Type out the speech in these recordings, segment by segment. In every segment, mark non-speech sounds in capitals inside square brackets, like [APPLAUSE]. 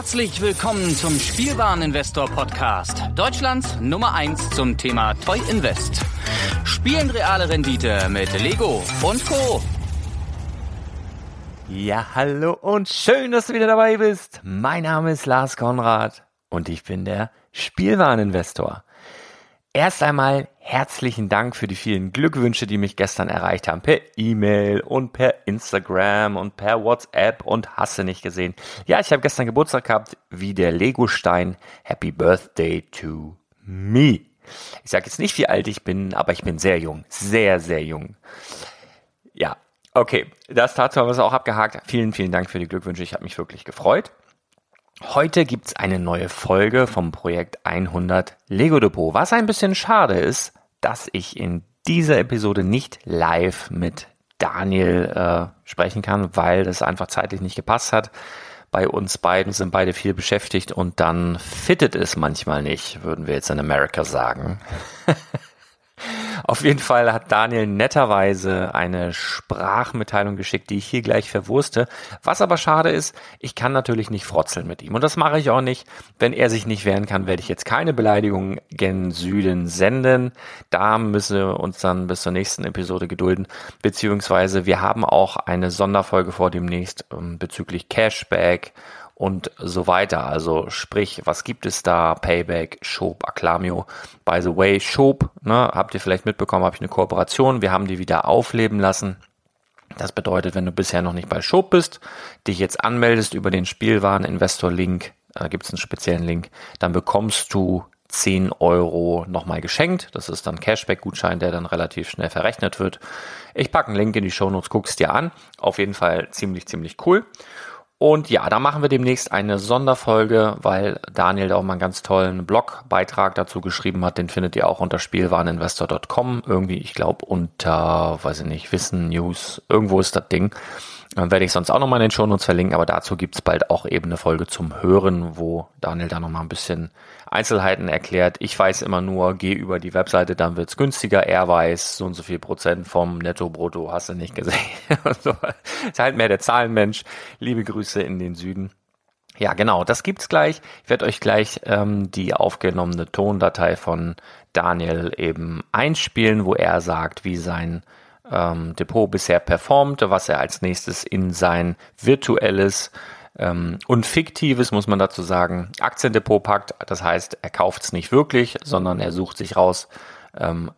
Herzlich willkommen zum Spielwareninvestor Podcast, Deutschlands Nummer 1 zum Thema Toy Invest. Spielen reale Rendite mit Lego und Co. Ja, hallo und schön, dass du wieder dabei bist. Mein Name ist Lars Konrad und ich bin der Spielwareninvestor. Erst einmal herzlichen Dank für die vielen Glückwünsche, die mich gestern erreicht haben. Per E-Mail und per Instagram und per WhatsApp und hasse nicht gesehen. Ja, ich habe gestern Geburtstag gehabt, wie der Lego-Stein. Happy Birthday to me. Ich sage jetzt nicht, wie alt ich bin, aber ich bin sehr jung. Sehr, sehr jung. Ja, okay. Das dazu haben wir es auch abgehakt. Vielen, vielen Dank für die Glückwünsche. Ich habe mich wirklich gefreut. Heute gibt's eine neue Folge vom Projekt 100 Lego Depot. Was ein bisschen schade ist, dass ich in dieser Episode nicht live mit Daniel äh, sprechen kann, weil das einfach zeitlich nicht gepasst hat. Bei uns beiden sind beide viel beschäftigt und dann fittet es manchmal nicht, würden wir jetzt in Amerika sagen. [LAUGHS] Auf jeden Fall hat Daniel netterweise eine Sprachmitteilung geschickt, die ich hier gleich verwurste. Was aber schade ist, ich kann natürlich nicht frotzeln mit ihm. Und das mache ich auch nicht. Wenn er sich nicht wehren kann, werde ich jetzt keine Beleidigungen gen Süden senden. Da müssen wir uns dann bis zur nächsten Episode gedulden. Beziehungsweise wir haben auch eine Sonderfolge vor demnächst ähm, bezüglich Cashback und so weiter. Also sprich, was gibt es da? Payback, Shop, Acclamio. By the way, Shop, ne, habt ihr vielleicht mitbekommen, habe ich eine Kooperation. Wir haben die wieder aufleben lassen. Das bedeutet, wenn du bisher noch nicht bei Shop bist, dich jetzt anmeldest über den Spielwareninvestor-Link, da gibt es einen speziellen Link, dann bekommst du 10 Euro nochmal geschenkt. Das ist dann Cashback-Gutschein, der dann relativ schnell verrechnet wird. Ich packe einen Link in die Shownotes, guck's dir an. Auf jeden Fall ziemlich, ziemlich cool. Und ja, da machen wir demnächst eine Sonderfolge, weil Daniel da auch mal einen ganz tollen Blogbeitrag dazu geschrieben hat. Den findet ihr auch unter spielwareninvestor.com. Irgendwie, ich glaube, unter, weiß ich nicht, Wissen, News, irgendwo ist das Ding. Dann werde ich sonst auch nochmal in den Shownotes verlinken, aber dazu gibt's bald auch eben eine Folge zum Hören, wo Daniel da nochmal ein bisschen Einzelheiten erklärt. Ich weiß immer nur, geh über die Webseite, dann wird's günstiger. Er weiß, so und so viel Prozent vom Netto-Brutto hast du nicht gesehen. [LAUGHS] Ist halt mehr der Zahlenmensch. Liebe Grüße in den Süden. Ja, genau, das gibt's gleich. Ich werde euch gleich ähm, die aufgenommene Tondatei von Daniel eben einspielen, wo er sagt, wie sein ähm, Depot bisher performt, was er als nächstes in sein virtuelles und fiktives, muss man dazu sagen, Aktiendepot packt. Das heißt, er kauft es nicht wirklich, sondern er sucht sich raus, ähm,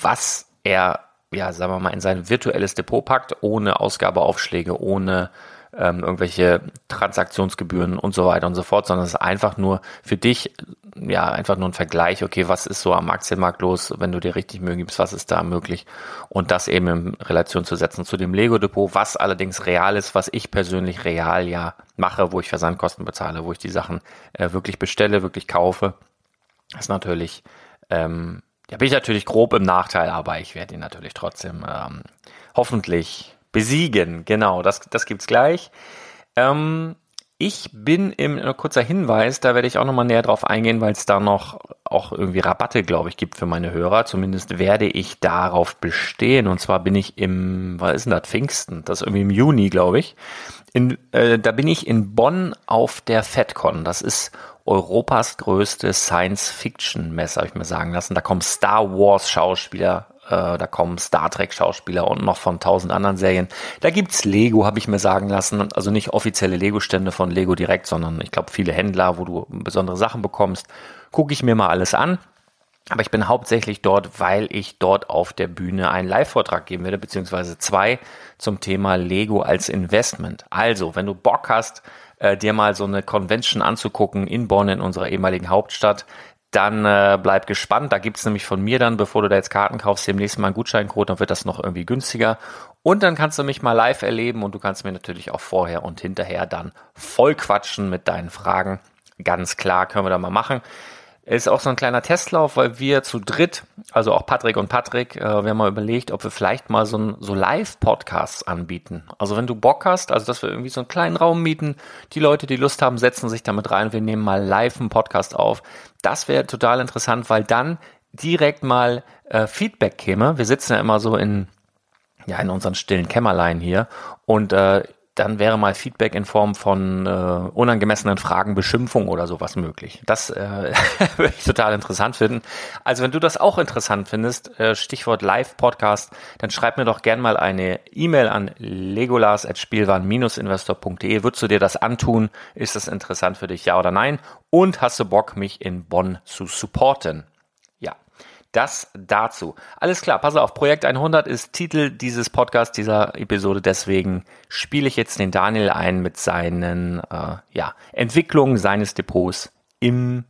was er, ja, sagen wir mal, in sein virtuelles Depot packt, ohne Ausgabeaufschläge, ohne ähm, irgendwelche Transaktionsgebühren und so weiter und so fort, sondern es ist einfach nur für dich, ja, einfach nur ein Vergleich, okay, was ist so am Aktienmarkt los, wenn du dir richtig Mühe gibst, was ist da möglich und das eben in Relation zu setzen zu dem Lego-Depot, was allerdings real ist, was ich persönlich real ja mache, wo ich Versandkosten bezahle, wo ich die Sachen äh, wirklich bestelle, wirklich kaufe, ist natürlich, ähm, ja, bin ich natürlich grob im Nachteil, aber ich werde ihn natürlich trotzdem ähm, hoffentlich Besiegen, genau, das, das gibt's gleich. Ähm, ich bin im äh, kurzer Hinweis, da werde ich auch nochmal näher drauf eingehen, weil es da noch auch irgendwie Rabatte, glaube ich, gibt für meine Hörer. Zumindest werde ich darauf bestehen. Und zwar bin ich im, was ist denn das, Pfingsten? Das ist irgendwie im Juni, glaube ich. In, äh, da bin ich in Bonn auf der FedCon. Das ist Europas größte Science-Fiction-Messe, habe ich mir sagen lassen. Da kommen Star Wars-Schauspieler da kommen Star Trek Schauspieler und noch von tausend anderen Serien. Da gibt's Lego, habe ich mir sagen lassen. Also nicht offizielle Lego-Stände von Lego direkt, sondern ich glaube viele Händler, wo du besondere Sachen bekommst. Gucke ich mir mal alles an. Aber ich bin hauptsächlich dort, weil ich dort auf der Bühne einen Live-Vortrag geben werde, beziehungsweise zwei zum Thema Lego als Investment. Also, wenn du Bock hast, äh, dir mal so eine Convention anzugucken in Bonn, in unserer ehemaligen Hauptstadt, dann äh, bleib gespannt. Da gibt's nämlich von mir dann, bevor du da jetzt Karten kaufst, demnächst mal einen Gutscheincode, dann wird das noch irgendwie günstiger. Und dann kannst du mich mal live erleben und du kannst mir natürlich auch vorher und hinterher dann voll quatschen mit deinen Fragen. Ganz klar, können wir da mal machen. Ist auch so ein kleiner Testlauf, weil wir zu dritt, also auch Patrick und Patrick, äh, wir haben mal überlegt, ob wir vielleicht mal so, ein, so Live-Podcasts anbieten. Also wenn du Bock hast, also dass wir irgendwie so einen kleinen Raum mieten, die Leute, die Lust haben, setzen sich damit rein, wir nehmen mal live einen Podcast auf. Das wäre total interessant, weil dann direkt mal äh, Feedback käme. Wir sitzen ja immer so in, ja, in unseren stillen Kämmerlein hier und äh, dann wäre mal Feedback in Form von äh, unangemessenen Fragen, Beschimpfung oder sowas möglich. Das äh, [LAUGHS] würde ich total interessant finden. Also wenn du das auch interessant findest, äh, Stichwort Live-Podcast, dann schreib mir doch gern mal eine E-Mail an legolas.spielwaren-investor.de. Würdest du dir das antun? Ist das interessant für dich, ja oder nein? Und hast du Bock, mich in Bonn zu supporten? Das dazu. Alles klar, pass auf, Projekt 100 ist Titel dieses Podcasts, dieser Episode. Deswegen spiele ich jetzt den Daniel ein mit seinen äh, ja, Entwicklungen seines Depots im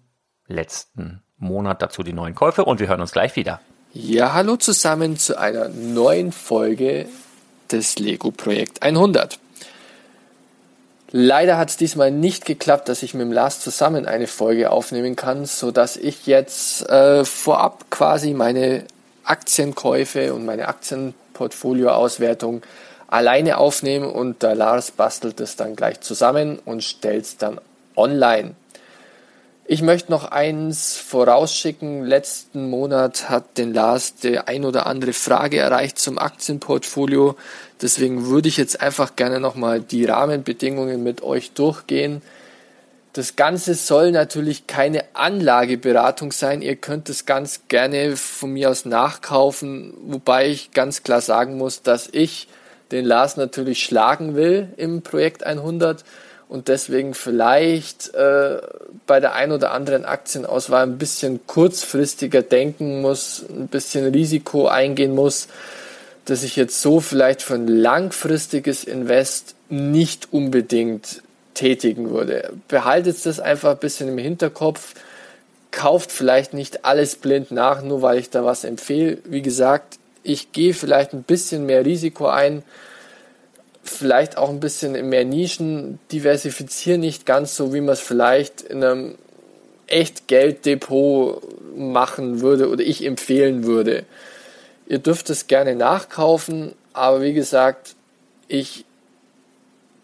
letzten Monat. Dazu die neuen Käufe und wir hören uns gleich wieder. Ja, hallo zusammen zu einer neuen Folge des Lego Projekt 100. Leider hat es diesmal nicht geklappt, dass ich mit dem Lars zusammen eine Folge aufnehmen kann, so dass ich jetzt äh, vorab quasi meine Aktienkäufe und meine Aktienportfolioauswertung alleine aufnehme und der Lars bastelt es dann gleich zusammen und stellt es dann online. Ich möchte noch eins vorausschicken. Letzten Monat hat den Lars die ein oder andere Frage erreicht zum Aktienportfolio. Deswegen würde ich jetzt einfach gerne nochmal die Rahmenbedingungen mit euch durchgehen. Das Ganze soll natürlich keine Anlageberatung sein. Ihr könnt es ganz gerne von mir aus nachkaufen, wobei ich ganz klar sagen muss, dass ich den Lars natürlich schlagen will im Projekt 100 und deswegen vielleicht äh, bei der ein oder anderen Aktienauswahl ein bisschen kurzfristiger denken muss, ein bisschen Risiko eingehen muss, dass ich jetzt so vielleicht für ein langfristiges Invest nicht unbedingt tätigen würde. Behaltet das einfach ein bisschen im Hinterkopf, kauft vielleicht nicht alles blind nach, nur weil ich da was empfehle. Wie gesagt, ich gehe vielleicht ein bisschen mehr Risiko ein, vielleicht auch ein bisschen mehr Nischen, diversifizieren nicht ganz so, wie man es vielleicht in einem echt Gelddepot machen würde oder ich empfehlen würde. Ihr dürft es gerne nachkaufen, aber wie gesagt, ich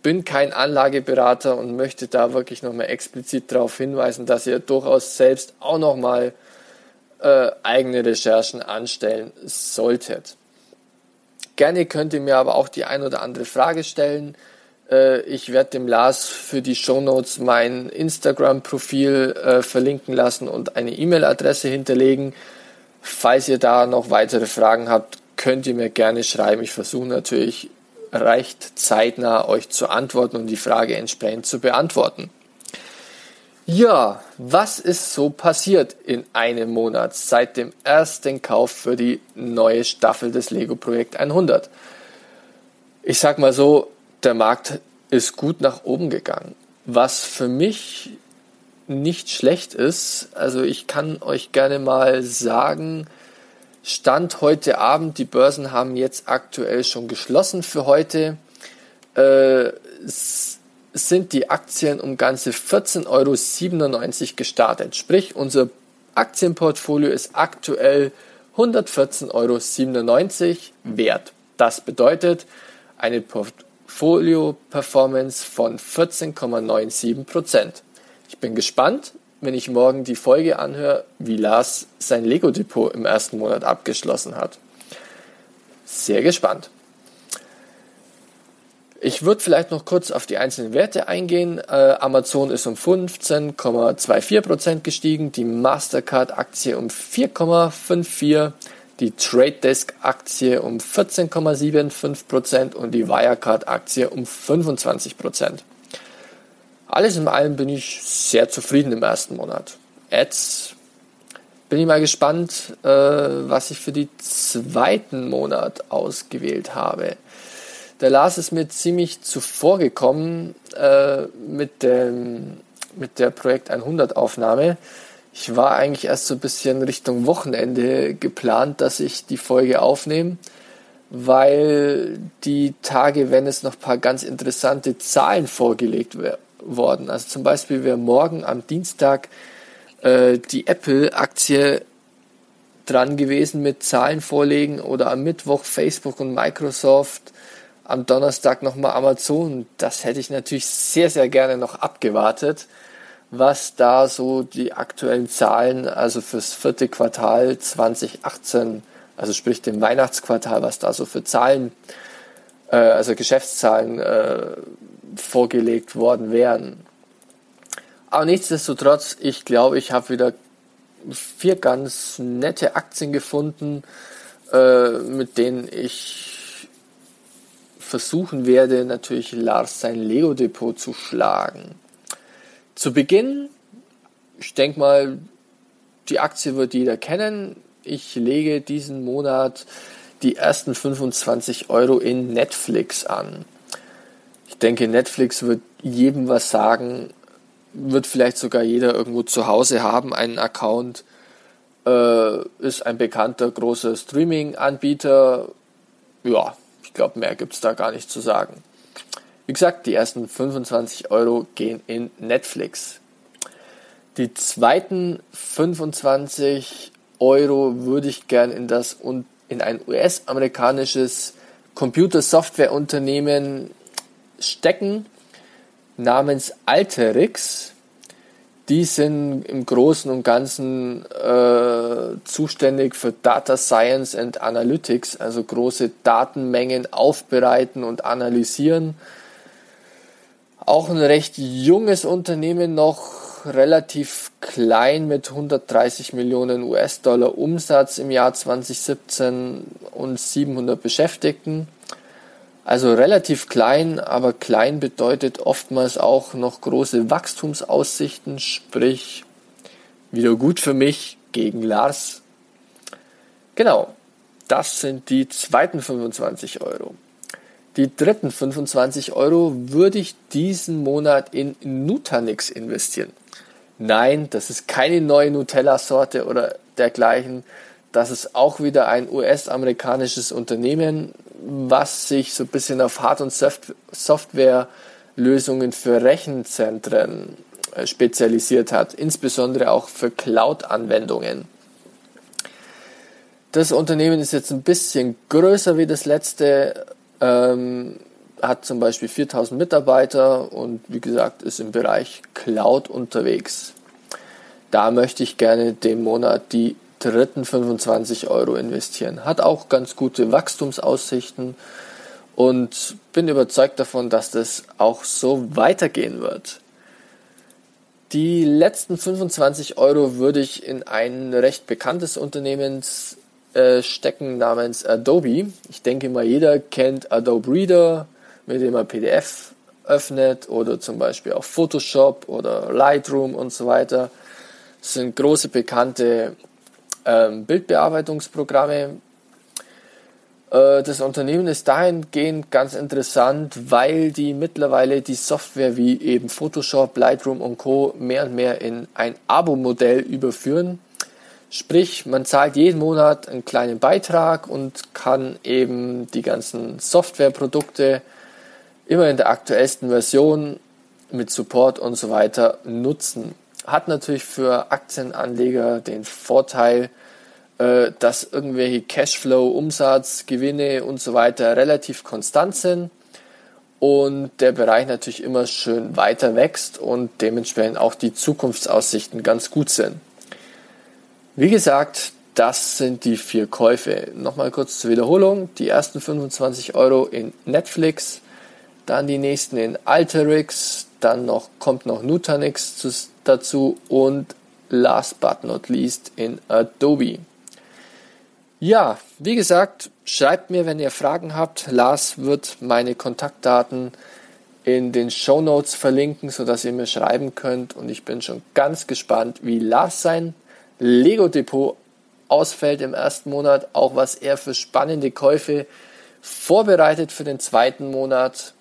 bin kein Anlageberater und möchte da wirklich nochmal explizit darauf hinweisen, dass ihr durchaus selbst auch nochmal äh, eigene Recherchen anstellen solltet. Gerne könnt ihr mir aber auch die ein oder andere Frage stellen. Äh, ich werde dem Lars für die Show Notes mein Instagram-Profil äh, verlinken lassen und eine E-Mail-Adresse hinterlegen. Falls ihr da noch weitere Fragen habt, könnt ihr mir gerne schreiben. Ich versuche natürlich recht zeitnah euch zu antworten und die Frage entsprechend zu beantworten. Ja, was ist so passiert in einem Monat seit dem ersten Kauf für die neue Staffel des Lego Projekt 100? Ich sag mal so, der Markt ist gut nach oben gegangen. Was für mich nicht schlecht ist, also ich kann euch gerne mal sagen, Stand heute Abend, die Börsen haben jetzt aktuell schon geschlossen für heute. Äh, sind die Aktien um ganze 14,97 Euro gestartet. Sprich, unser Aktienportfolio ist aktuell 114,97 Euro wert. Das bedeutet eine Portfolio-Performance von 14,97 Prozent. Ich bin gespannt, wenn ich morgen die Folge anhöre, wie Lars sein Lego-Depot im ersten Monat abgeschlossen hat. Sehr gespannt. Ich würde vielleicht noch kurz auf die einzelnen Werte eingehen. Äh, Amazon ist um 15,24% gestiegen, die Mastercard-Aktie um 4,54%, die Trade Desk-Aktie um 14,75% und die Wirecard-Aktie um 25%. Alles in allem bin ich sehr zufrieden im ersten Monat. Jetzt bin ich mal gespannt, äh, was ich für den zweiten Monat ausgewählt habe. Der Lars ist mir ziemlich zuvor gekommen äh, mit, dem, mit der Projekt 100 Aufnahme. Ich war eigentlich erst so ein bisschen Richtung Wochenende geplant, dass ich die Folge aufnehme, weil die Tage, wenn es noch ein paar ganz interessante Zahlen vorgelegt worden. Also zum Beispiel wäre morgen am Dienstag äh, die Apple-Aktie dran gewesen mit Zahlen vorlegen oder am Mittwoch Facebook und Microsoft am Donnerstag nochmal Amazon. Das hätte ich natürlich sehr, sehr gerne noch abgewartet, was da so die aktuellen Zahlen, also fürs vierte Quartal 2018, also sprich dem Weihnachtsquartal, was da so für Zahlen äh, also Geschäftszahlen äh, vorgelegt worden wären. Aber nichtsdestotrotz, ich glaube, ich habe wieder vier ganz nette Aktien gefunden, äh, mit denen ich versuchen werde, natürlich Lars sein Lego-Depot zu schlagen. Zu Beginn, ich denke mal, die Aktie wird jeder kennen. Ich lege diesen Monat die ersten 25 Euro in Netflix an. Ich denke, Netflix wird jedem was sagen, wird vielleicht sogar jeder irgendwo zu Hause haben, einen Account, äh, ist ein bekannter großer Streaming-Anbieter. Ja, ich glaube, mehr gibt es da gar nicht zu sagen. Wie gesagt, die ersten 25 Euro gehen in Netflix. Die zweiten 25 Euro würde ich gern in das in ein US-amerikanisches Computersoftwareunternehmen stecken namens Alterix. Die sind im Großen und Ganzen äh, zuständig für Data Science and Analytics, also große Datenmengen aufbereiten und analysieren. Auch ein recht junges Unternehmen noch, relativ klein mit 130 Millionen US-Dollar Umsatz im Jahr 2017 und 700 Beschäftigten. Also relativ klein, aber klein bedeutet oftmals auch noch große Wachstumsaussichten, sprich wieder gut für mich gegen Lars. Genau, das sind die zweiten 25 Euro. Die dritten 25 Euro würde ich diesen Monat in Nutanix investieren. Nein, das ist keine neue Nutella-Sorte oder dergleichen. Das ist auch wieder ein US-amerikanisches Unternehmen, was sich so ein bisschen auf Hard- und Software-Lösungen für Rechenzentren äh, spezialisiert hat, insbesondere auch für Cloud-Anwendungen. Das Unternehmen ist jetzt ein bisschen größer wie das letzte, ähm, hat zum Beispiel 4000 Mitarbeiter und wie gesagt ist im Bereich Cloud unterwegs. Da möchte ich gerne den Monat die dritten 25 Euro investieren. Hat auch ganz gute Wachstumsaussichten und bin überzeugt davon, dass das auch so weitergehen wird. Die letzten 25 Euro würde ich in ein recht bekanntes Unternehmen äh, stecken namens Adobe. Ich denke mal, jeder kennt Adobe Reader, mit dem er PDF öffnet oder zum Beispiel auch Photoshop oder Lightroom und so weiter. Das sind große bekannte ähm, Bildbearbeitungsprogramme. Äh, das Unternehmen ist dahingehend ganz interessant, weil die mittlerweile die Software wie eben Photoshop, Lightroom und Co. mehr und mehr in ein Abo-Modell überführen. Sprich, man zahlt jeden Monat einen kleinen Beitrag und kann eben die ganzen Softwareprodukte immer in der aktuellsten Version mit Support und so weiter nutzen hat natürlich für Aktienanleger den Vorteil, äh, dass irgendwelche Cashflow, Umsatz, Gewinne und so weiter relativ konstant sind und der Bereich natürlich immer schön weiter wächst und dementsprechend auch die Zukunftsaussichten ganz gut sind. Wie gesagt, das sind die vier Käufe. Nochmal kurz zur Wiederholung. Die ersten 25 Euro in Netflix, dann die nächsten in Alterix, dann noch, kommt noch Nutanix dazu und last but not least in Adobe. Ja, wie gesagt, schreibt mir, wenn ihr Fragen habt. Lars wird meine Kontaktdaten in den Show Notes verlinken, sodass ihr mir schreiben könnt. Und ich bin schon ganz gespannt, wie Lars sein Lego Depot ausfällt im ersten Monat, auch was er für spannende Käufe vorbereitet für den zweiten Monat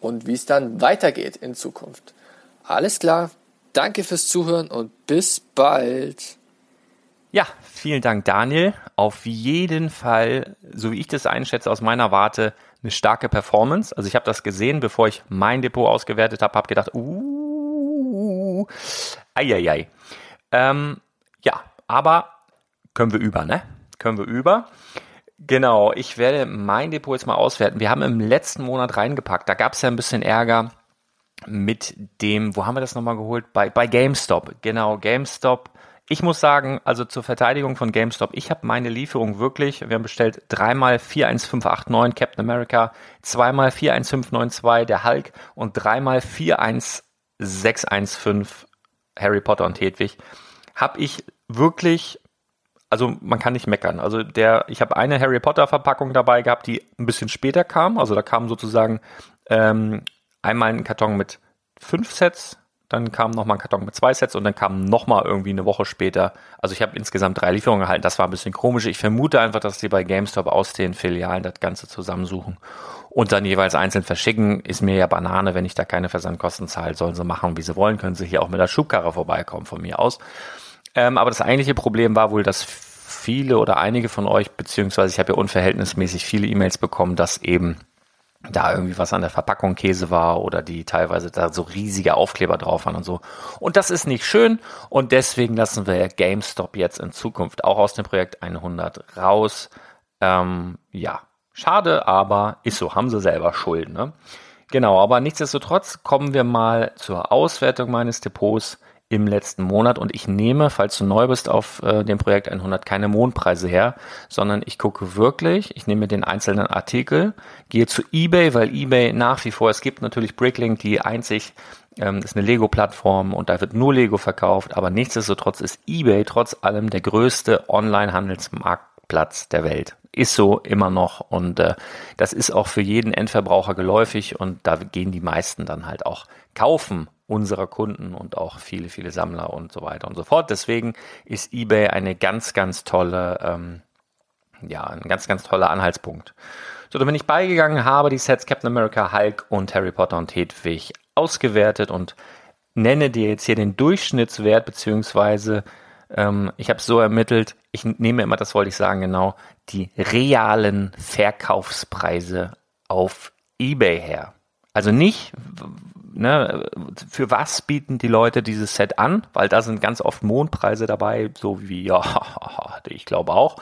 und wie es dann weitergeht in Zukunft. Alles klar, danke fürs Zuhören und bis bald. Ja, vielen Dank, Daniel. Auf jeden Fall, so wie ich das einschätze aus meiner Warte, eine starke Performance. Also ich habe das gesehen, bevor ich mein Depot ausgewertet habe, habe gedacht, uh, eieiei. Ähm, ja, aber können wir über, ne? Können wir über. Genau, ich werde mein Depot jetzt mal auswerten. Wir haben im letzten Monat reingepackt, da gab es ja ein bisschen Ärger mit dem, wo haben wir das nochmal geholt? Bei, bei GameStop. Genau, GameStop ich muss sagen, also zur Verteidigung von GameStop, ich habe meine Lieferung wirklich, wir haben bestellt dreimal 41589 Captain America, zweimal 41592 der Hulk und dreimal 41615 Harry Potter und Hedwig. Habe ich wirklich, also man kann nicht meckern. Also der, ich habe eine Harry Potter Verpackung dabei gehabt, die ein bisschen später kam. Also da kam sozusagen ähm, einmal ein Karton mit fünf Sets, dann kam nochmal ein Karton mit zwei Sets und dann kam nochmal irgendwie eine Woche später. Also ich habe insgesamt drei Lieferungen gehalten. Das war ein bisschen komisch. Ich vermute einfach, dass die bei GameStop aus den Filialen das Ganze zusammensuchen und dann jeweils einzeln verschicken. Ist mir ja Banane, wenn ich da keine Versandkosten zahle. Sollen sie machen, wie sie wollen. Können sie hier auch mit der Schubkarre vorbeikommen von mir aus. Ähm, aber das eigentliche Problem war wohl, dass viele oder einige von euch, beziehungsweise ich habe ja unverhältnismäßig viele E-Mails bekommen, dass eben da irgendwie was an der Verpackung Käse war oder die teilweise da so riesige Aufkleber drauf waren und so. Und das ist nicht schön und deswegen lassen wir GameStop jetzt in Zukunft auch aus dem Projekt 100 raus. Ähm, ja, schade, aber ist so, haben sie selber Schuld. Ne? Genau, aber nichtsdestotrotz kommen wir mal zur Auswertung meines Depots im letzten Monat. Und ich nehme, falls du neu bist auf äh, dem Projekt 100, keine Mondpreise her, sondern ich gucke wirklich, ich nehme den einzelnen Artikel, gehe zu eBay, weil eBay nach wie vor, es gibt natürlich Bricklink, die einzig ähm, ist eine Lego-Plattform und da wird nur Lego verkauft, aber nichtsdestotrotz ist eBay trotz allem der größte Online-Handelsmarktplatz der Welt. Ist so immer noch. Und äh, das ist auch für jeden Endverbraucher geläufig. Und da gehen die meisten dann halt auch kaufen unserer Kunden und auch viele, viele Sammler und so weiter und so fort. Deswegen ist eBay eine ganz, ganz tolle, ähm, ja, ein ganz, ganz toller Anhaltspunkt. So, da bin ich beigegangen, habe die Sets Captain America, Hulk und Harry Potter und Hedwig ausgewertet und nenne dir jetzt hier den Durchschnittswert, beziehungsweise ähm, ich habe so ermittelt, ich nehme immer, das wollte ich sagen, genau, die realen Verkaufspreise auf eBay her. Also nicht, ne, für was bieten die Leute dieses Set an? Weil da sind ganz oft Mondpreise dabei, so wie, ja, [LAUGHS] ich glaube auch.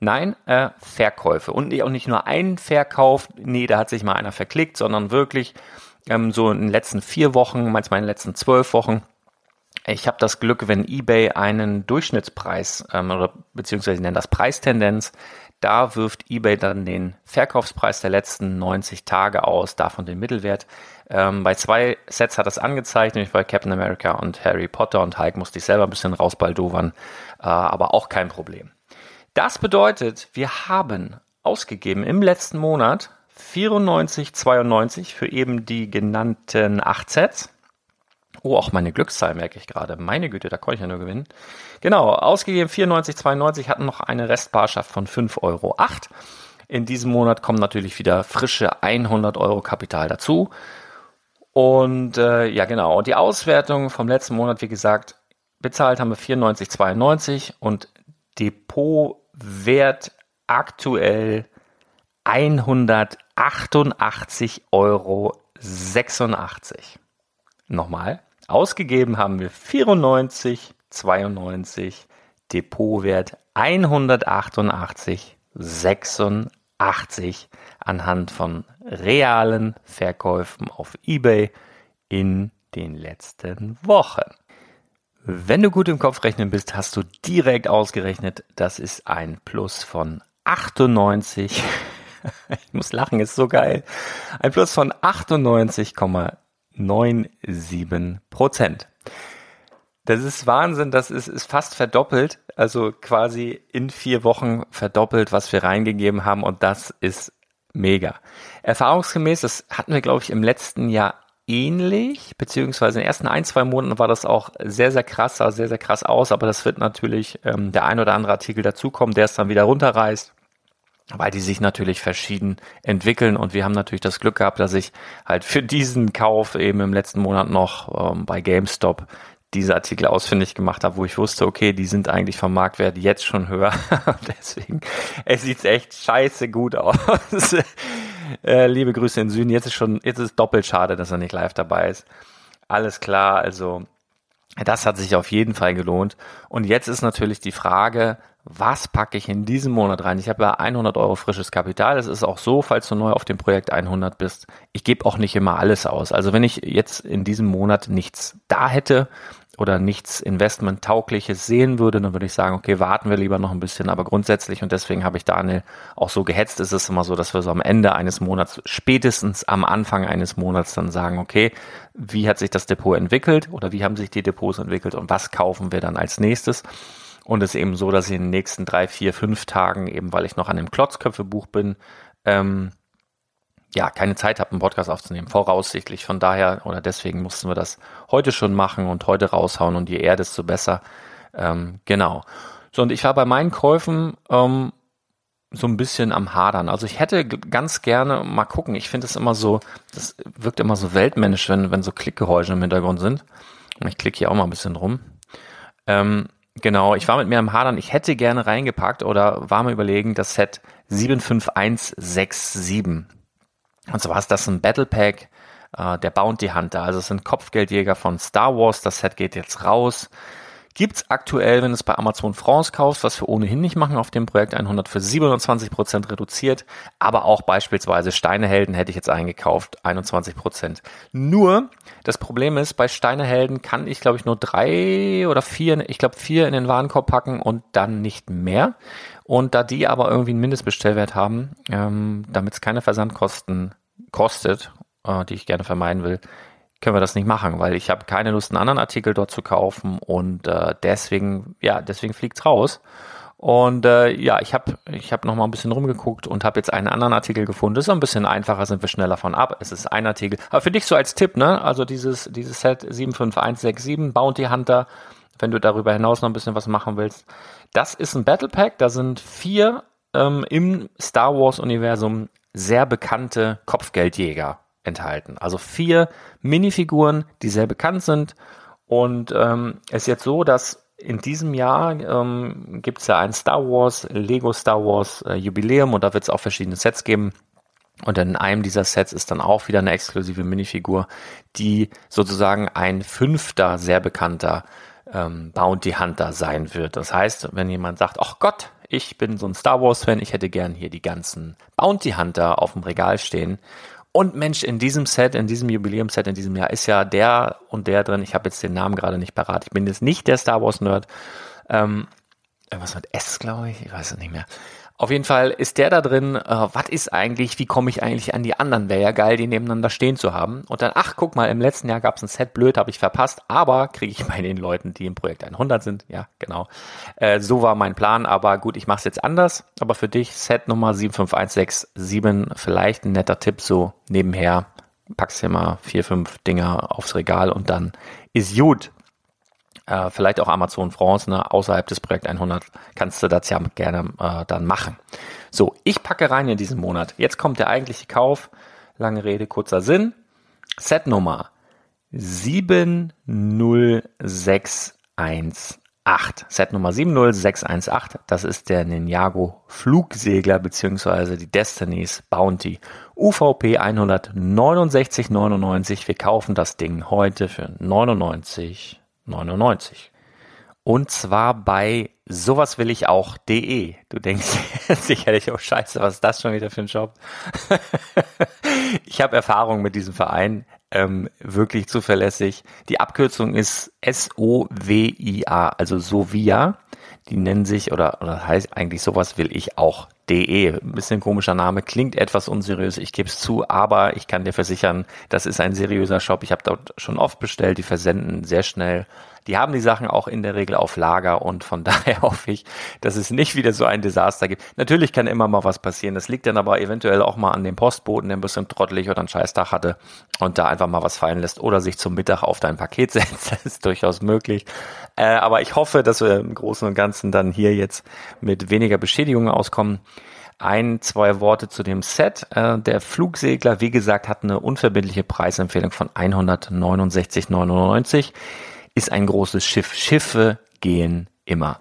Nein, äh, Verkäufe. Und auch nicht nur ein Verkauf, nee, da hat sich mal einer verklickt, sondern wirklich ähm, so in den letzten vier Wochen, manchmal in den letzten zwölf Wochen. Ich habe das Glück, wenn eBay einen Durchschnittspreis ähm, oder beziehungsweise ich nenne das Preistendenz da wirft eBay dann den Verkaufspreis der letzten 90 Tage aus, davon den Mittelwert. Ähm, bei zwei Sets hat es angezeigt, nämlich bei Captain America und Harry Potter und Hulk musste ich selber ein bisschen rausbaldowern, äh, aber auch kein Problem. Das bedeutet, wir haben ausgegeben im letzten Monat 94,92 für eben die genannten 8 Sets. Oh, auch meine Glückszahl merke ich gerade. Meine Güte, da konnte ich ja nur gewinnen. Genau, ausgegeben 94,92, hatten noch eine Restbarschaft von 5,08 Euro. In diesem Monat kommen natürlich wieder frische 100 Euro Kapital dazu. Und äh, ja, genau. Und die Auswertung vom letzten Monat, wie gesagt, bezahlt haben wir 94,92 und Depotwert aktuell 188,86 Euro. Nochmal, Ausgegeben haben wir 94, 92, Depotwert 188, 86 anhand von realen Verkäufen auf eBay in den letzten Wochen. Wenn du gut im Kopf rechnen bist, hast du direkt ausgerechnet, das ist ein Plus von 98. [LAUGHS] ich muss lachen, ist so geil. Ein Plus von 98,9 9,7 Prozent. Das ist Wahnsinn, das ist, ist fast verdoppelt, also quasi in vier Wochen verdoppelt, was wir reingegeben haben und das ist mega. Erfahrungsgemäß, das hatten wir, glaube ich, im letzten Jahr ähnlich, beziehungsweise in den ersten ein, zwei Monaten war das auch sehr, sehr krass, sah sehr, sehr krass aus, aber das wird natürlich ähm, der ein oder andere Artikel dazukommen, der es dann wieder runterreißt weil die sich natürlich verschieden entwickeln und wir haben natürlich das Glück gehabt, dass ich halt für diesen Kauf eben im letzten Monat noch ähm, bei GameStop diese Artikel ausfindig gemacht habe, wo ich wusste, okay, die sind eigentlich vom Marktwert jetzt schon höher. [LAUGHS] Deswegen, es sieht echt scheiße gut aus. [LAUGHS] äh, liebe Grüße in Süden. Jetzt ist schon, jetzt ist doppelt schade, dass er nicht live dabei ist. Alles klar, also das hat sich auf jeden Fall gelohnt. Und jetzt ist natürlich die Frage, was packe ich in diesem Monat rein? Ich habe ja 100 Euro frisches Kapital. Es ist auch so, falls du neu auf dem Projekt 100 bist, ich gebe auch nicht immer alles aus. Also wenn ich jetzt in diesem Monat nichts da hätte oder nichts Investment-taugliches sehen würde, dann würde ich sagen, okay, warten wir lieber noch ein bisschen. Aber grundsätzlich, und deswegen habe ich Daniel auch so gehetzt, ist es immer so, dass wir so am Ende eines Monats, spätestens am Anfang eines Monats dann sagen, okay, wie hat sich das Depot entwickelt oder wie haben sich die Depots entwickelt und was kaufen wir dann als nächstes? Und es ist eben so, dass ich in den nächsten drei, vier, fünf Tagen, eben weil ich noch an dem Klotzköpfebuch bin, ähm, ja, keine Zeit habe, einen Podcast aufzunehmen, voraussichtlich. Von daher oder deswegen mussten wir das heute schon machen und heute raushauen und je eher, desto besser. Ähm, genau. So, und ich war bei meinen Käufen ähm, so ein bisschen am Hadern. Also ich hätte ganz gerne mal gucken. Ich finde es immer so, das wirkt immer so weltmännisch, wenn, wenn so Klickgeräusche im Hintergrund sind. Und ich klicke hier auch mal ein bisschen rum. Ähm, genau, ich war mit mir am Hadern. Ich hätte gerne reingepackt oder war mir überlegen, das Set 75167 und zwar ist das ein Battle Pack, äh, der Bounty Hunter. Also es sind Kopfgeldjäger von Star Wars. Das Set geht jetzt raus. Gibt's aktuell, wenn du es bei Amazon France kaufst, was wir ohnehin nicht machen auf dem Projekt 100 für 27 Prozent reduziert, aber auch beispielsweise Steinehelden hätte ich jetzt eingekauft, 21%. Prozent. Nur, das Problem ist, bei Steinehelden kann ich glaube ich nur drei oder vier, ich glaube vier in den Warenkorb packen und dann nicht mehr. Und da die aber irgendwie einen Mindestbestellwert haben, ähm, damit es keine Versandkosten kostet, äh, die ich gerne vermeiden will, können wir das nicht machen, weil ich habe keine Lust, einen anderen Artikel dort zu kaufen und äh, deswegen, ja, deswegen fliegt's raus. Und äh, ja, ich habe ich hab noch mal ein bisschen rumgeguckt und habe jetzt einen anderen Artikel gefunden. Das ist ein bisschen einfacher, sind wir schneller von ab. Es ist ein Artikel. Aber für dich so als Tipp, ne? Also dieses, dieses Set 75167 Bounty Hunter, wenn du darüber hinaus noch ein bisschen was machen willst. Das ist ein Battle Pack. Da sind vier ähm, im Star Wars Universum sehr bekannte Kopfgeldjäger enthalten. Also vier Minifiguren, die sehr bekannt sind. Und ähm, es ist jetzt so, dass in diesem Jahr ähm, gibt es ja ein Star Wars, Lego Star Wars äh, Jubiläum und da wird es auch verschiedene Sets geben. Und in einem dieser Sets ist dann auch wieder eine exklusive Minifigur, die sozusagen ein fünfter sehr bekannter ähm, Bounty Hunter sein wird. Das heißt, wenn jemand sagt, ach Gott, ich bin so ein Star Wars Fan, ich hätte gern hier die ganzen Bounty Hunter auf dem Regal stehen und Mensch, in diesem Set, in diesem Jubiläumsset in diesem Jahr ist ja der und der drin. Ich habe jetzt den Namen gerade nicht parat. Ich bin jetzt nicht der Star Wars Nerd. Ähm, was mit S, glaube ich? Ich weiß es nicht mehr. Auf jeden Fall ist der da drin, äh, was ist eigentlich, wie komme ich eigentlich an die anderen? Wäre ja geil, die nebeneinander stehen zu haben. Und dann, ach, guck mal, im letzten Jahr gab es ein Set, blöd, habe ich verpasst, aber kriege ich [LAUGHS] bei den Leuten, die im Projekt 100 sind. Ja, genau. Äh, so war mein Plan, aber gut, ich mache es jetzt anders. Aber für dich, Set Nummer 75167, vielleicht ein netter Tipp so nebenher. Packst hier mal vier, fünf Dinger aufs Regal und dann ist gut. Äh, vielleicht auch Amazon France, ne, außerhalb des Projekt 100, kannst du das ja gerne äh, dann machen. So, ich packe rein in diesen Monat. Jetzt kommt der eigentliche Kauf. Lange Rede, kurzer Sinn. Setnummer 70618. Set Nummer 70618, das ist der Ninjago Flugsegler bzw. die Destiny's Bounty. UVP 169,99. Wir kaufen das Ding heute für 99 99. Und zwar bei sowas will ich auch.de. Du denkst [LAUGHS] sicherlich, oh scheiße, was ist das schon wieder für ein Job? [LAUGHS] ich habe Erfahrung mit diesem Verein, ähm, wirklich zuverlässig. Die Abkürzung ist S-O-W-I-A, also Sovia. Die nennen sich, oder, oder heißt eigentlich sowas will ich auch. Ein bisschen komischer Name, klingt etwas unseriös, ich gebe es zu, aber ich kann dir versichern, das ist ein seriöser Shop. Ich habe dort schon oft bestellt, die versenden sehr schnell. Die haben die Sachen auch in der Regel auf Lager und von [LAUGHS] daher hoffe ich, dass es nicht wieder so ein Desaster gibt. Natürlich kann immer mal was passieren. Das liegt dann aber eventuell auch mal an dem Postboten, der ein bisschen trottelig oder einen Scheißtag hatte und da einfach mal was fallen lässt oder sich zum Mittag auf dein Paket [LAUGHS] setzt. Das ist durchaus möglich. Äh, aber ich hoffe, dass wir im Großen und Ganzen dann hier jetzt mit weniger Beschädigungen auskommen ein, zwei Worte zu dem Set. Äh, der Flugsegler, wie gesagt, hat eine unverbindliche Preisempfehlung von 169,99. Ist ein großes Schiff. Schiffe gehen immer.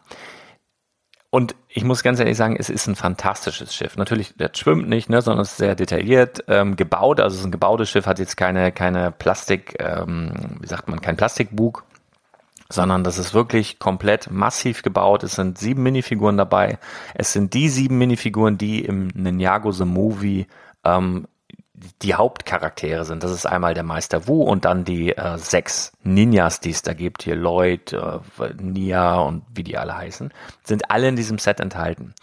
Und ich muss ganz ehrlich sagen, es ist ein fantastisches Schiff. Natürlich, das schwimmt nicht, ne, sondern es ist sehr detailliert ähm, gebaut. Also es ist ein gebautes Schiff, hat jetzt keine, keine Plastik, ähm, wie sagt man, kein Plastikbug, sondern das ist wirklich komplett massiv gebaut. Es sind sieben Minifiguren dabei. Es sind die sieben Minifiguren, die im Ninjago The Movie ähm, die Hauptcharaktere sind. Das ist einmal der Meister Wu und dann die äh, sechs Ninjas, die es da gibt. Hier Lloyd, äh, Nia und wie die alle heißen, sind alle in diesem Set enthalten.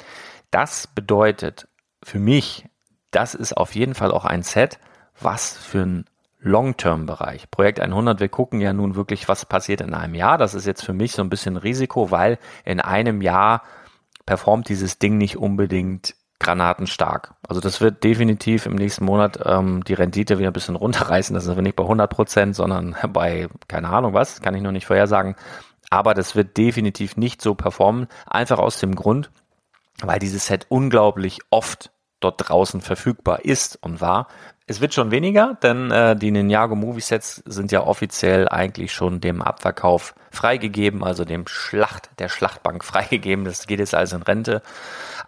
Das bedeutet für mich, das ist auf jeden Fall auch ein Set, was für ein Long-Term-Bereich. Projekt 100, wir gucken ja nun wirklich, was passiert in einem Jahr. Das ist jetzt für mich so ein bisschen Risiko, weil in einem Jahr performt dieses Ding nicht unbedingt granatenstark. Also das wird definitiv im nächsten Monat ähm, die Rendite wieder ein bisschen runterreißen. Das sind wir nicht bei 100 Prozent, sondern [LAUGHS] bei, keine Ahnung was, kann ich noch nicht vorhersagen. Aber das wird definitiv nicht so performen. Einfach aus dem Grund, weil dieses Set unglaublich oft dort draußen verfügbar ist und war. Es wird schon weniger, denn äh, die Ninjago Movie Sets sind ja offiziell eigentlich schon dem Abverkauf freigegeben, also dem Schlacht, der Schlachtbank [LAUGHS] freigegeben. Das geht jetzt also in Rente.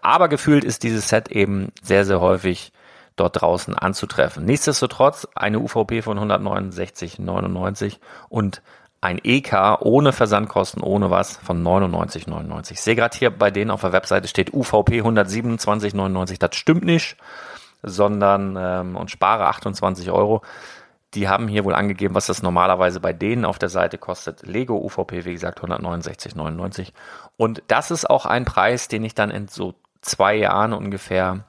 Aber gefühlt ist dieses Set eben sehr, sehr häufig dort draußen anzutreffen. Nichtsdestotrotz eine UVP von 169,99 und ein EK ohne Versandkosten, ohne was, von 99,99. Ich sehe gerade hier bei denen auf der Webseite steht UVP 127,99. Das stimmt nicht, sondern ähm, und spare 28 Euro. Die haben hier wohl angegeben, was das normalerweise bei denen auf der Seite kostet. Lego UVP, wie gesagt, 169,99. Und das ist auch ein Preis, den ich dann in so zwei Jahren ungefähr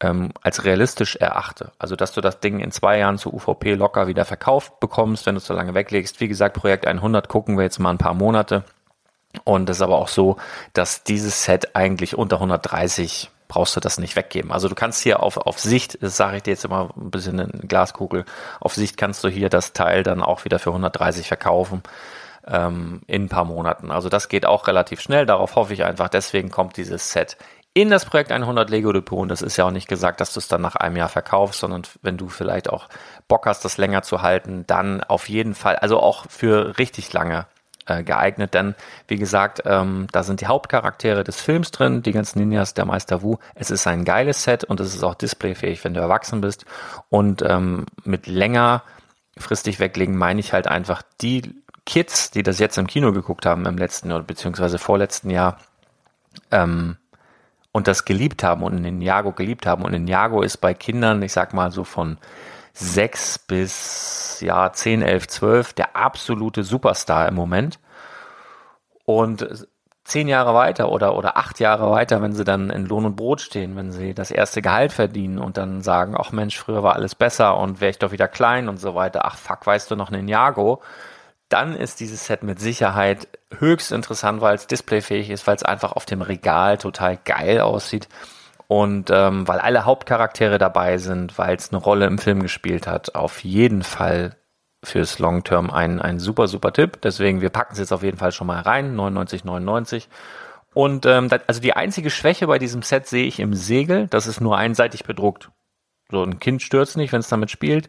ähm, als realistisch erachte. Also, dass du das Ding in zwei Jahren zur UVP locker wieder verkauft bekommst, wenn du es so lange weglegst. Wie gesagt, Projekt 100 gucken wir jetzt mal ein paar Monate. Und es ist aber auch so, dass dieses Set eigentlich unter 130 brauchst du das nicht weggeben. Also du kannst hier auf, auf Sicht, das sage ich dir jetzt immer ein bisschen in Glaskugel, auf Sicht kannst du hier das Teil dann auch wieder für 130 verkaufen ähm, in ein paar Monaten. Also das geht auch relativ schnell, darauf hoffe ich einfach. Deswegen kommt dieses Set in das Projekt 100 Lego Depot. Und das ist ja auch nicht gesagt, dass du es dann nach einem Jahr verkaufst, sondern wenn du vielleicht auch Bock hast, das länger zu halten, dann auf jeden Fall, also auch für richtig lange äh, geeignet, denn wie gesagt, ähm, da sind die Hauptcharaktere des Films drin, die ganzen Ninjas, der Meister Wu. Es ist ein geiles Set und es ist auch displayfähig, wenn du erwachsen bist. Und ähm, mit länger fristig weglegen meine ich halt einfach die Kids, die das jetzt im Kino geguckt haben im letzten oder beziehungsweise vorletzten Jahr, ähm, und das geliebt haben und Ninjago geliebt haben. Und Ninjago ist bei Kindern, ich sag mal so von sechs bis ja, zehn, elf, zwölf der absolute Superstar im Moment. Und zehn Jahre weiter oder, oder acht Jahre weiter, wenn sie dann in Lohn und Brot stehen, wenn sie das erste Gehalt verdienen und dann sagen, ach Mensch, früher war alles besser und wäre ich doch wieder klein und so weiter. Ach fuck, weißt du noch Ninjago? Dann ist dieses Set mit Sicherheit höchst interessant, weil es displayfähig ist, weil es einfach auf dem Regal total geil aussieht und ähm, weil alle Hauptcharaktere dabei sind, weil es eine Rolle im Film gespielt hat. Auf jeden Fall fürs Long Term ein, ein super, super Tipp. Deswegen, wir packen es jetzt auf jeden Fall schon mal rein, 99,99. Und ähm, das, also die einzige Schwäche bei diesem Set sehe ich im Segel, das ist nur einseitig bedruckt. So ein Kind stürzt nicht, wenn es damit spielt.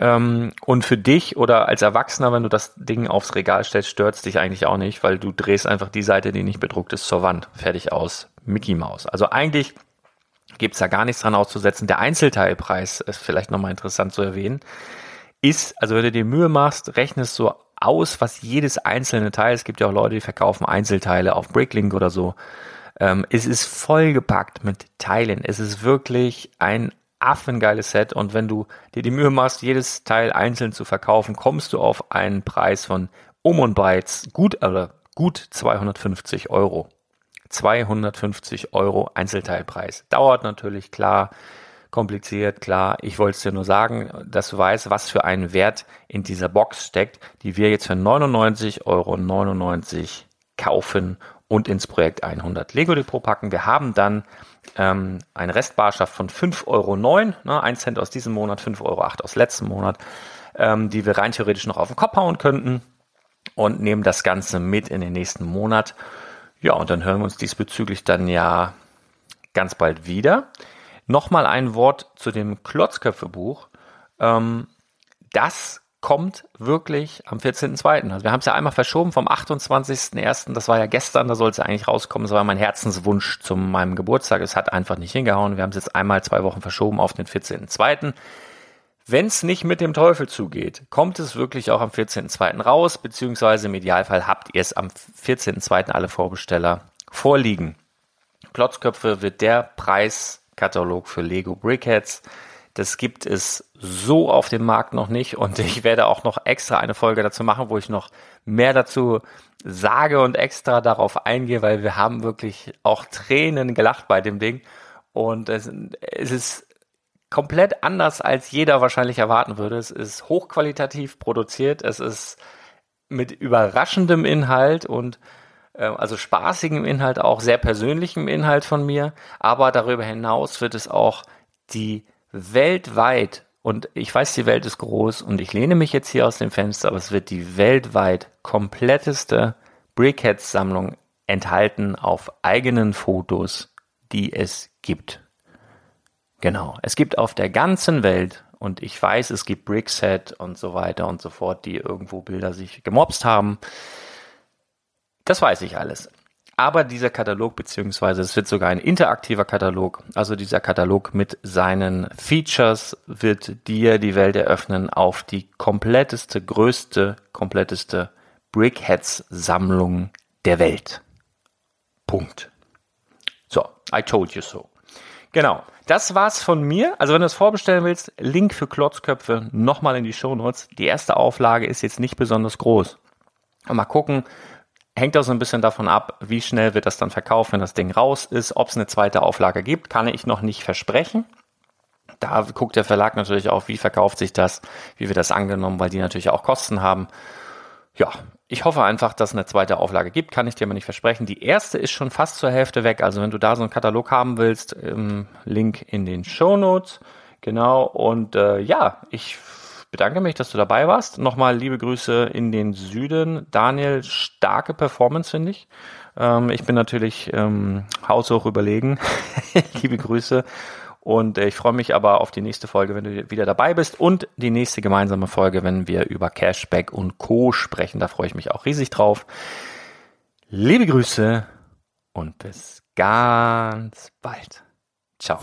Ähm, und für dich oder als Erwachsener, wenn du das Ding aufs Regal stellst, stört es dich eigentlich auch nicht, weil du drehst einfach die Seite, die nicht bedruckt ist, zur Wand. Fertig aus. Mickey Mouse. Also eigentlich gibt's da gar nichts dran auszusetzen. Der Einzelteilpreis ist vielleicht nochmal interessant zu erwähnen. Ist, also wenn du dir Mühe machst, rechnest so aus, was jedes einzelne Teil, es gibt ja auch Leute, die verkaufen Einzelteile auf Bricklink oder so. Ähm, es ist vollgepackt mit Teilen. Es ist wirklich ein affengeiles Set und wenn du dir die Mühe machst, jedes Teil einzeln zu verkaufen, kommst du auf einen Preis von um und bei gut, oder gut 250 Euro. 250 Euro Einzelteilpreis. Dauert natürlich, klar, kompliziert, klar. Ich wollte es dir nur sagen, dass du weißt, was für einen Wert in dieser Box steckt, die wir jetzt für 99,99 Euro kaufen und ins Projekt 100 Lego Depot packen. Wir haben dann ähm, eine Restbarschaft von 5,09 Euro, ne, 1 Cent aus diesem Monat, 5,08 Euro aus letztem Monat, ähm, die wir rein theoretisch noch auf den Kopf hauen könnten und nehmen das Ganze mit in den nächsten Monat. Ja, und dann hören wir uns diesbezüglich dann ja ganz bald wieder. Nochmal ein Wort zu dem Klotzköpfe-Buch. Ähm, das kommt wirklich am 14.02. Also wir haben es ja einmal verschoben vom 28.01. Das war ja gestern, da soll es eigentlich rauskommen. Das war mein Herzenswunsch zu meinem Geburtstag. Es hat einfach nicht hingehauen. Wir haben es jetzt einmal zwei Wochen verschoben auf den 14.02. Wenn es nicht mit dem Teufel zugeht, kommt es wirklich auch am 14.02. raus, beziehungsweise im Idealfall habt ihr es am 14.02. alle Vorbesteller vorliegen. Plotzköpfe wird der Preiskatalog für Lego Brickheads Das gibt es so auf dem Markt noch nicht und ich werde auch noch extra eine Folge dazu machen, wo ich noch mehr dazu sage und extra darauf eingehe, weil wir haben wirklich auch Tränen gelacht bei dem Ding. Und es, es ist komplett anders, als jeder wahrscheinlich erwarten würde. Es ist hochqualitativ produziert, es ist mit überraschendem Inhalt und äh, also spaßigem Inhalt, auch sehr persönlichem Inhalt von mir, aber darüber hinaus wird es auch die weltweit, und ich weiß, die Welt ist groß und ich lehne mich jetzt hier aus dem Fenster, aber es wird die weltweit kompletteste Brickheads-Sammlung enthalten auf eigenen Fotos, die es gibt. Genau, es gibt auf der ganzen Welt und ich weiß, es gibt Brickset und so weiter und so fort, die irgendwo Bilder sich gemobst haben. Das weiß ich alles. Aber dieser Katalog, beziehungsweise es wird sogar ein interaktiver Katalog, also dieser Katalog mit seinen Features wird dir die Welt eröffnen auf die kompletteste, größte, kompletteste Brickheads-Sammlung der Welt. Punkt. So, I told you so. Genau. Das war's von mir. Also wenn du es vorbestellen willst, Link für Klotzköpfe nochmal in die Shownotes. Die erste Auflage ist jetzt nicht besonders groß. Mal gucken, hängt auch so ein bisschen davon ab, wie schnell wird das dann verkauft, wenn das Ding raus ist. Ob es eine zweite Auflage gibt, kann ich noch nicht versprechen. Da guckt der Verlag natürlich auch, wie verkauft sich das, wie wird das angenommen, weil die natürlich auch Kosten haben. Ja, ich hoffe einfach, dass es eine zweite Auflage gibt, kann ich dir aber nicht versprechen. Die erste ist schon fast zur Hälfte weg. Also wenn du da so einen Katalog haben willst, ähm, Link in den Show Notes. Genau. Und äh, ja, ich bedanke mich, dass du dabei warst. Nochmal liebe Grüße in den Süden. Daniel, starke Performance, finde ich. Ähm, ich bin natürlich ähm, haushoch überlegen. [LAUGHS] liebe Grüße. Und äh, ich freue mich aber auf die nächste Folge, wenn du wieder dabei bist und die nächste gemeinsame Folge, wenn wir über Cashback und Co. sprechen. Da freue ich mich auch riesig drauf. Liebe Grüße und bis ganz bald. Ciao.